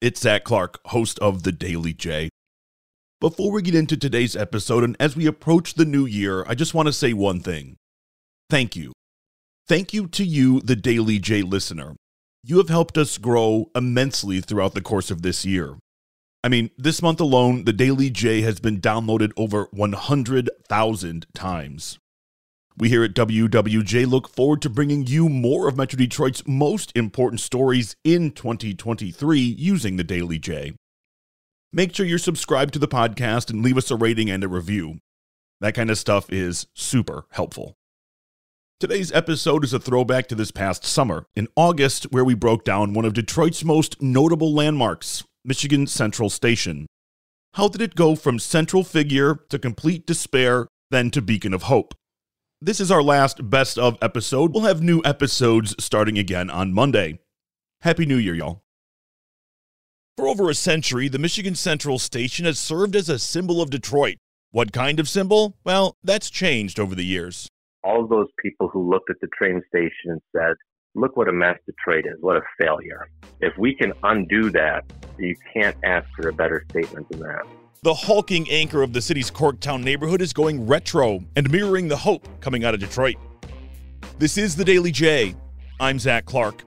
it's Zach Clark, host of The Daily J. Before we get into today's episode and as we approach the new year, I just want to say one thing. Thank you. Thank you to you, the Daily J listener. You have helped us grow immensely throughout the course of this year. I mean, this month alone, the Daily J has been downloaded over 100,000 times. We here at WWJ look forward to bringing you more of Metro Detroit's most important stories in 2023 using the Daily J. Make sure you're subscribed to the podcast and leave us a rating and a review. That kind of stuff is super helpful. Today's episode is a throwback to this past summer, in August, where we broke down one of Detroit's most notable landmarks, Michigan Central Station. How did it go from central figure to complete despair, then to beacon of hope? This is our last best of episode. We'll have new episodes starting again on Monday. Happy New Year, y'all. For over a century, the Michigan Central Station has served as a symbol of Detroit. What kind of symbol? Well, that's changed over the years all of those people who looked at the train station and said, look what a mess Detroit is, what a failure. If we can undo that, you can't ask for a better statement than that. The hulking anchor of the city's Corktown neighborhood is going retro and mirroring the hope coming out of Detroit. This is the Daily J. I'm Zach Clark.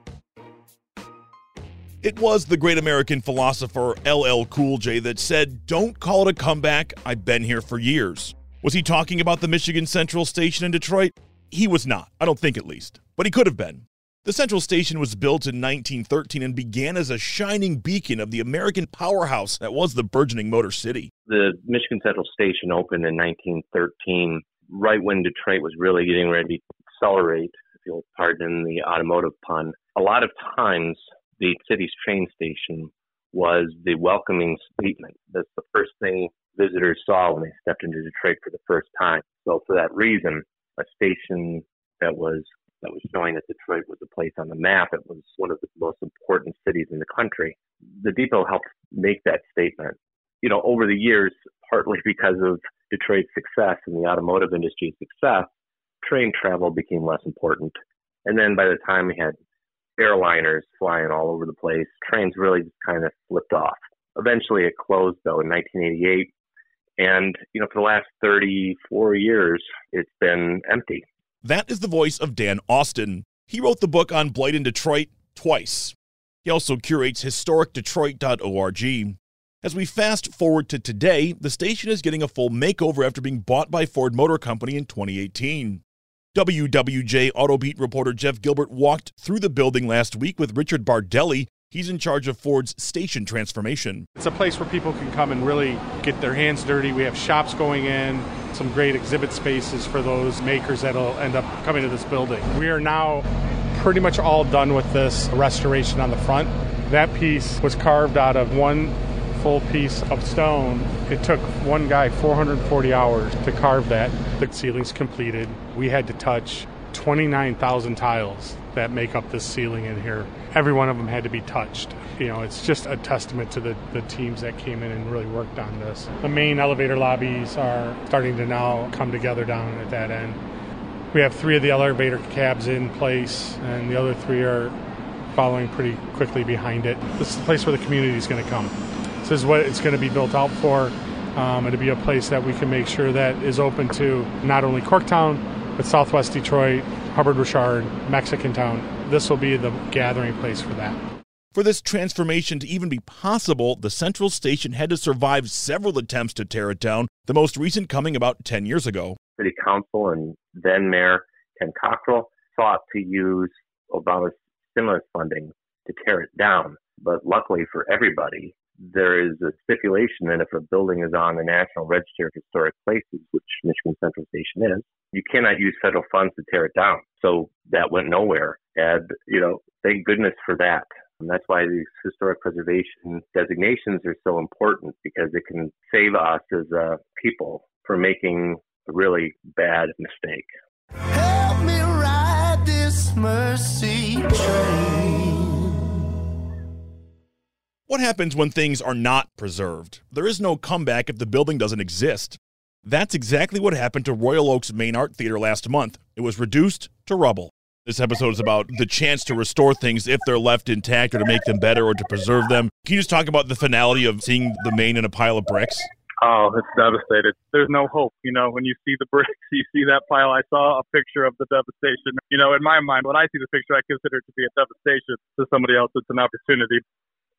It was the great American philosopher LL Cool J that said, Don't call it a comeback, I've been here for years. Was he talking about the Michigan Central Station in Detroit? He was not, I don't think at least, but he could have been. The Central Station was built in 1913 and began as a shining beacon of the American powerhouse that was the burgeoning Motor City. The Michigan Central Station opened in 1913, right when Detroit was really getting ready to accelerate, if you'll pardon the automotive pun. A lot of times, the city's train station was the welcoming statement. That's the first thing visitors saw when they stepped into Detroit for the first time. So for that reason, a station that was that was showing that Detroit was a place on the map. It was one of the most important cities in the country. The depot helped make that statement. You know, over the years, partly because of Detroit's success and the automotive industry's success, train travel became less important. And then by the time we had airliners flying all over the place, trains really just kind of flipped off. Eventually, it closed though in 1988 and, you know, for the last 34 years, it's been empty. That is the voice of Dan Austin. He wrote the book on Blight in Detroit twice. He also curates historicdetroit.org. As we fast forward to today, the station is getting a full makeover after being bought by Ford Motor Company in 2018. WWJ Autobeat reporter Jeff Gilbert walked through the building last week with Richard Bardelli, He's in charge of Ford's station transformation. It's a place where people can come and really get their hands dirty. We have shops going in, some great exhibit spaces for those makers that'll end up coming to this building. We are now pretty much all done with this restoration on the front. That piece was carved out of one full piece of stone. It took one guy 440 hours to carve that. The ceiling's completed. We had to touch 29,000 tiles that make up this ceiling in here. Every one of them had to be touched. You know, it's just a testament to the, the teams that came in and really worked on this. The main elevator lobbies are starting to now come together down at that end. We have three of the elevator cabs in place, and the other three are following pretty quickly behind it. This is the place where the community is going to come. This is what it's going to be built out for, um, to be a place that we can make sure that is open to not only Corktown, but Southwest Detroit, Hubbard Richard, Mexican Town. This will be the gathering place for that. For this transformation to even be possible, the Central Station had to survive several attempts to tear it down, the most recent coming about 10 years ago. City Council and then Mayor Ken Cockrel sought to use Obama's stimulus funding to tear it down. But luckily for everybody, there is a stipulation that if a building is on the National Register of Historic Places, which Michigan Central Station is, you cannot use federal funds to tear it down. So that went nowhere. And, you know, thank goodness for that. And that's why these historic preservation designations are so important because it can save us as a people from making a really bad mistake. Help me ride this mercy train. What happens when things are not preserved? There is no comeback if the building doesn't exist. That's exactly what happened to Royal Oak's Main Art Theater last month. It was reduced to rubble. This episode is about the chance to restore things if they're left intact or to make them better or to preserve them. Can you just talk about the finality of seeing the main in a pile of bricks? Oh, it's devastated. There's no hope. You know, when you see the bricks, you see that pile. I saw a picture of the devastation. You know, in my mind, when I see the picture, I consider it to be a devastation. To somebody else, it's an opportunity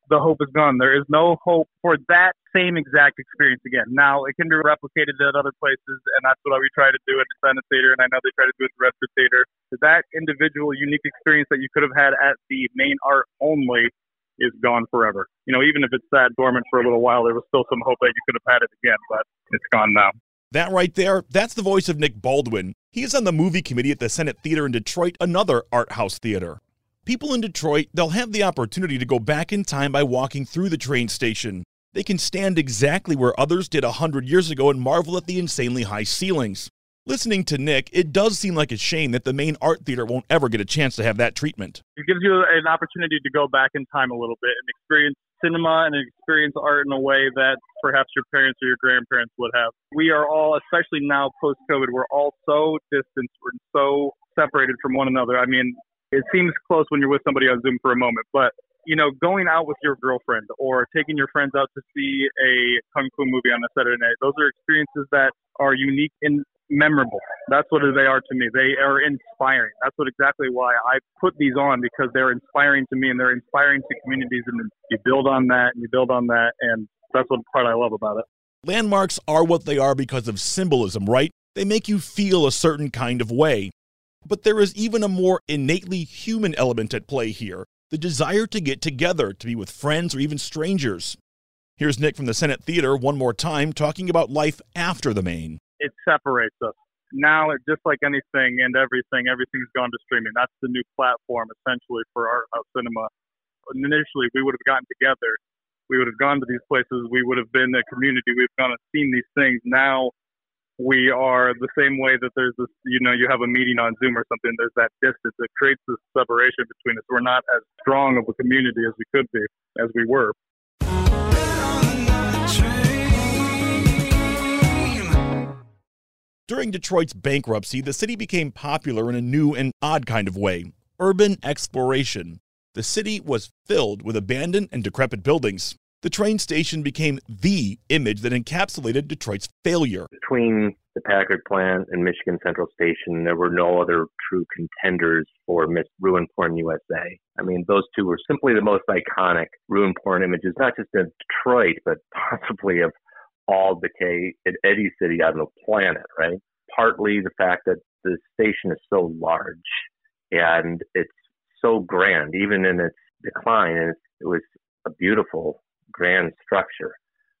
the hope is gone. There is no hope for that same exact experience again. Now, it can be replicated at other places, and that's what we try to do at the Senate Theater, and I know they try to do it at the Redford Theater. That individual, unique experience that you could have had at the main art only is gone forever. You know, even if it's sat dormant for a little while, there was still some hope that you could have had it again, but it's gone now. That right there, that's the voice of Nick Baldwin. He is on the movie committee at the Senate Theater in Detroit, another art house theater. People in Detroit, they'll have the opportunity to go back in time by walking through the train station. They can stand exactly where others did a hundred years ago and marvel at the insanely high ceilings. Listening to Nick, it does seem like a shame that the main art theater won't ever get a chance to have that treatment. It gives you an opportunity to go back in time a little bit and experience cinema and experience art in a way that perhaps your parents or your grandparents would have. We are all, especially now post COVID, we're all so distant, we're so separated from one another. I mean, it seems close when you're with somebody on Zoom for a moment, but you know, going out with your girlfriend or taking your friends out to see a kung fu movie on a Saturday night, those are experiences that are unique and memorable. That's what they are to me. They are inspiring. That's what exactly why I put these on because they're inspiring to me and they're inspiring to communities and you build on that and you build on that and that's what part I love about it. Landmarks are what they are because of symbolism, right? They make you feel a certain kind of way. But there is even a more innately human element at play here the desire to get together, to be with friends or even strangers. Here's Nick from the Senate Theater one more time talking about life after the main. It separates us. Now, just like anything and everything, everything's gone to streaming. That's the new platform essentially for art house cinema. Initially, we would have gotten together. We would have gone to these places. We would have been a community. We've gone and seen these things. Now, we are the same way that there's this, you know, you have a meeting on Zoom or something, there's that distance. It creates this separation between us. We're not as strong of a community as we could be, as we were. During Detroit's bankruptcy, the city became popular in a new and odd kind of way urban exploration. The city was filled with abandoned and decrepit buildings the train station became the image that encapsulated Detroit's failure. Between the Packard plant and Michigan Central Station, there were no other true contenders for Miss Ruin Porn USA. I mean, those two were simply the most iconic ruin porn images, not just in Detroit, but possibly of all decay in any city on the planet, right? Partly the fact that the station is so large and it's so grand, even in its decline, and it was a beautiful grand structure.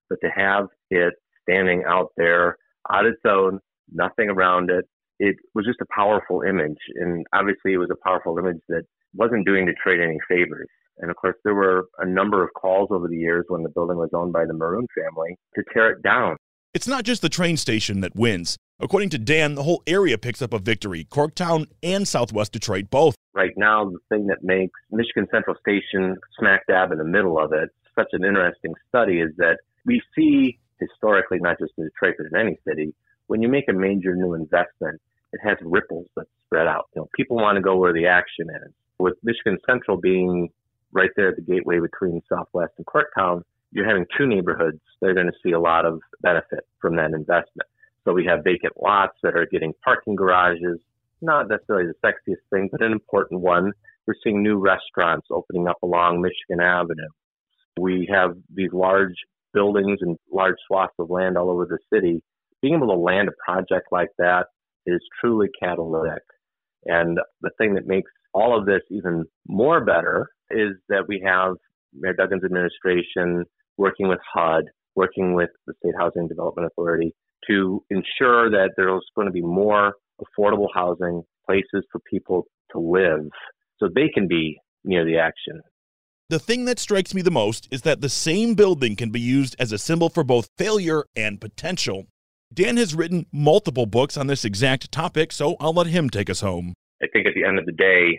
But to have it standing out there on its own, nothing around it, it was just a powerful image. And obviously, it was a powerful image that wasn't doing Detroit any favors. And of course, there were a number of calls over the years when the building was owned by the Moroun family to tear it down. It's not just the train station that wins. According to Dan, the whole area picks up a victory Corktown and Southwest Detroit both. Right now, the thing that makes Michigan Central Station smack dab in the middle of it such an interesting study is that we see historically, not just in Detroit, but in any city, when you make a major new investment, it has ripples that spread out. You know, people want to go where the action is. With Michigan Central being right there at the gateway between Southwest and Corktown, you're having two neighborhoods that are going to see a lot of benefit from that investment. So we have vacant lots that are getting parking garages, not necessarily the sexiest thing, but an important one. We're seeing new restaurants opening up along Michigan Avenue. We have these large buildings and large swaths of land all over the city. Being able to land a project like that is truly catalytic. And the thing that makes all of this even more better is that we have Mayor Duggan's administration working with HUD, working with the State Housing Development Authority to ensure that there's going to be more affordable housing, places for people to live so they can be near the action. The thing that strikes me the most is that the same building can be used as a symbol for both failure and potential. Dan has written multiple books on this exact topic, so I'll let him take us home. I think at the end of the day,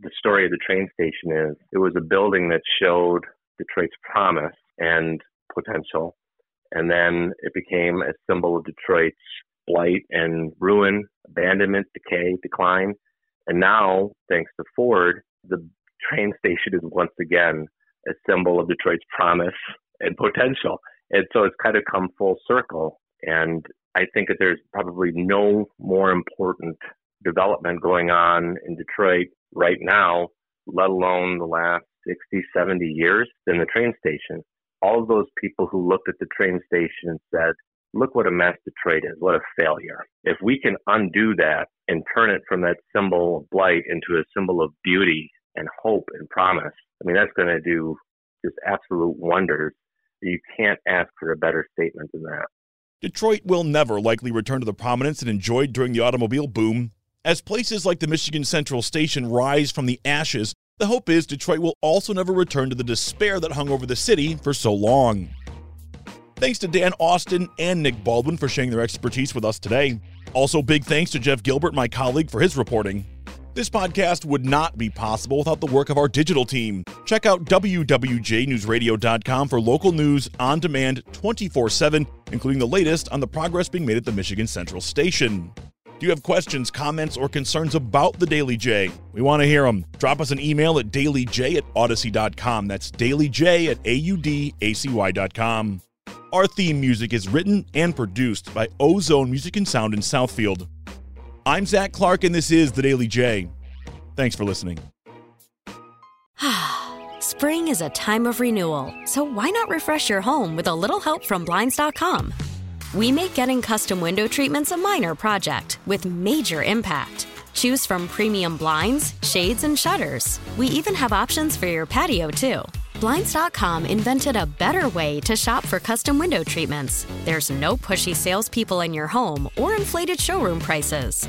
the story of the train station is it was a building that showed Detroit's promise and potential. And then it became a symbol of Detroit's blight and ruin, abandonment, decay, decline. And now, thanks to Ford, the train station is once again a symbol of Detroit's promise and potential. And so it's kind of come full circle. And I think that there's probably no more important development going on in Detroit right now, let alone the last 60, 70 years, than the train station. All of those people who looked at the train station and said, look what a mess Detroit is, what a failure. If we can undo that and turn it from that symbol of blight into a symbol of beauty and hope and promise, I mean, that's going to do just absolute wonders. You can't ask for a better statement than that. Detroit will never likely return to the prominence it enjoyed during the automobile boom. As places like the Michigan Central Station rise from the ashes, the hope is Detroit will also never return to the despair that hung over the city for so long. Thanks to Dan Austin and Nick Baldwin for sharing their expertise with us today. Also, big thanks to Jeff Gilbert, my colleague, for his reporting. This podcast would not be possible without the work of our digital team. Check out WWJNewsRadio.com for local news on demand 24 7, including the latest on the progress being made at the Michigan Central Station. Do you have questions, comments, or concerns about the Daily J? We want to hear them. Drop us an email at dailyj at audacy.com. That's dailyj at audacy.com. Our theme music is written and produced by Ozone Music and Sound in Southfield. I'm Zach Clark, and this is The Daily J. Thanks for listening. Spring is a time of renewal, so why not refresh your home with a little help from Blinds.com? We make getting custom window treatments a minor project with major impact. Choose from premium blinds, shades, and shutters. We even have options for your patio, too. Blinds.com invented a better way to shop for custom window treatments. There's no pushy salespeople in your home or inflated showroom prices.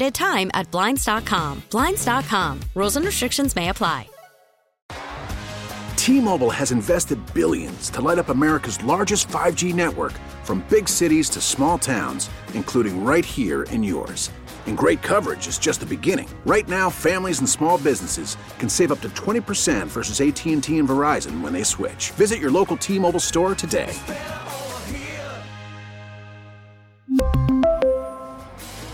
time at Blinds.com. Blinds.com. Rules and restrictions may apply. T Mobile has invested billions to light up America's largest 5G network from big cities to small towns, including right here in yours. And great coverage is just the beginning. Right now, families and small businesses can save up to 20% versus AT&T and Verizon when they switch. Visit your local T-Mobile store today.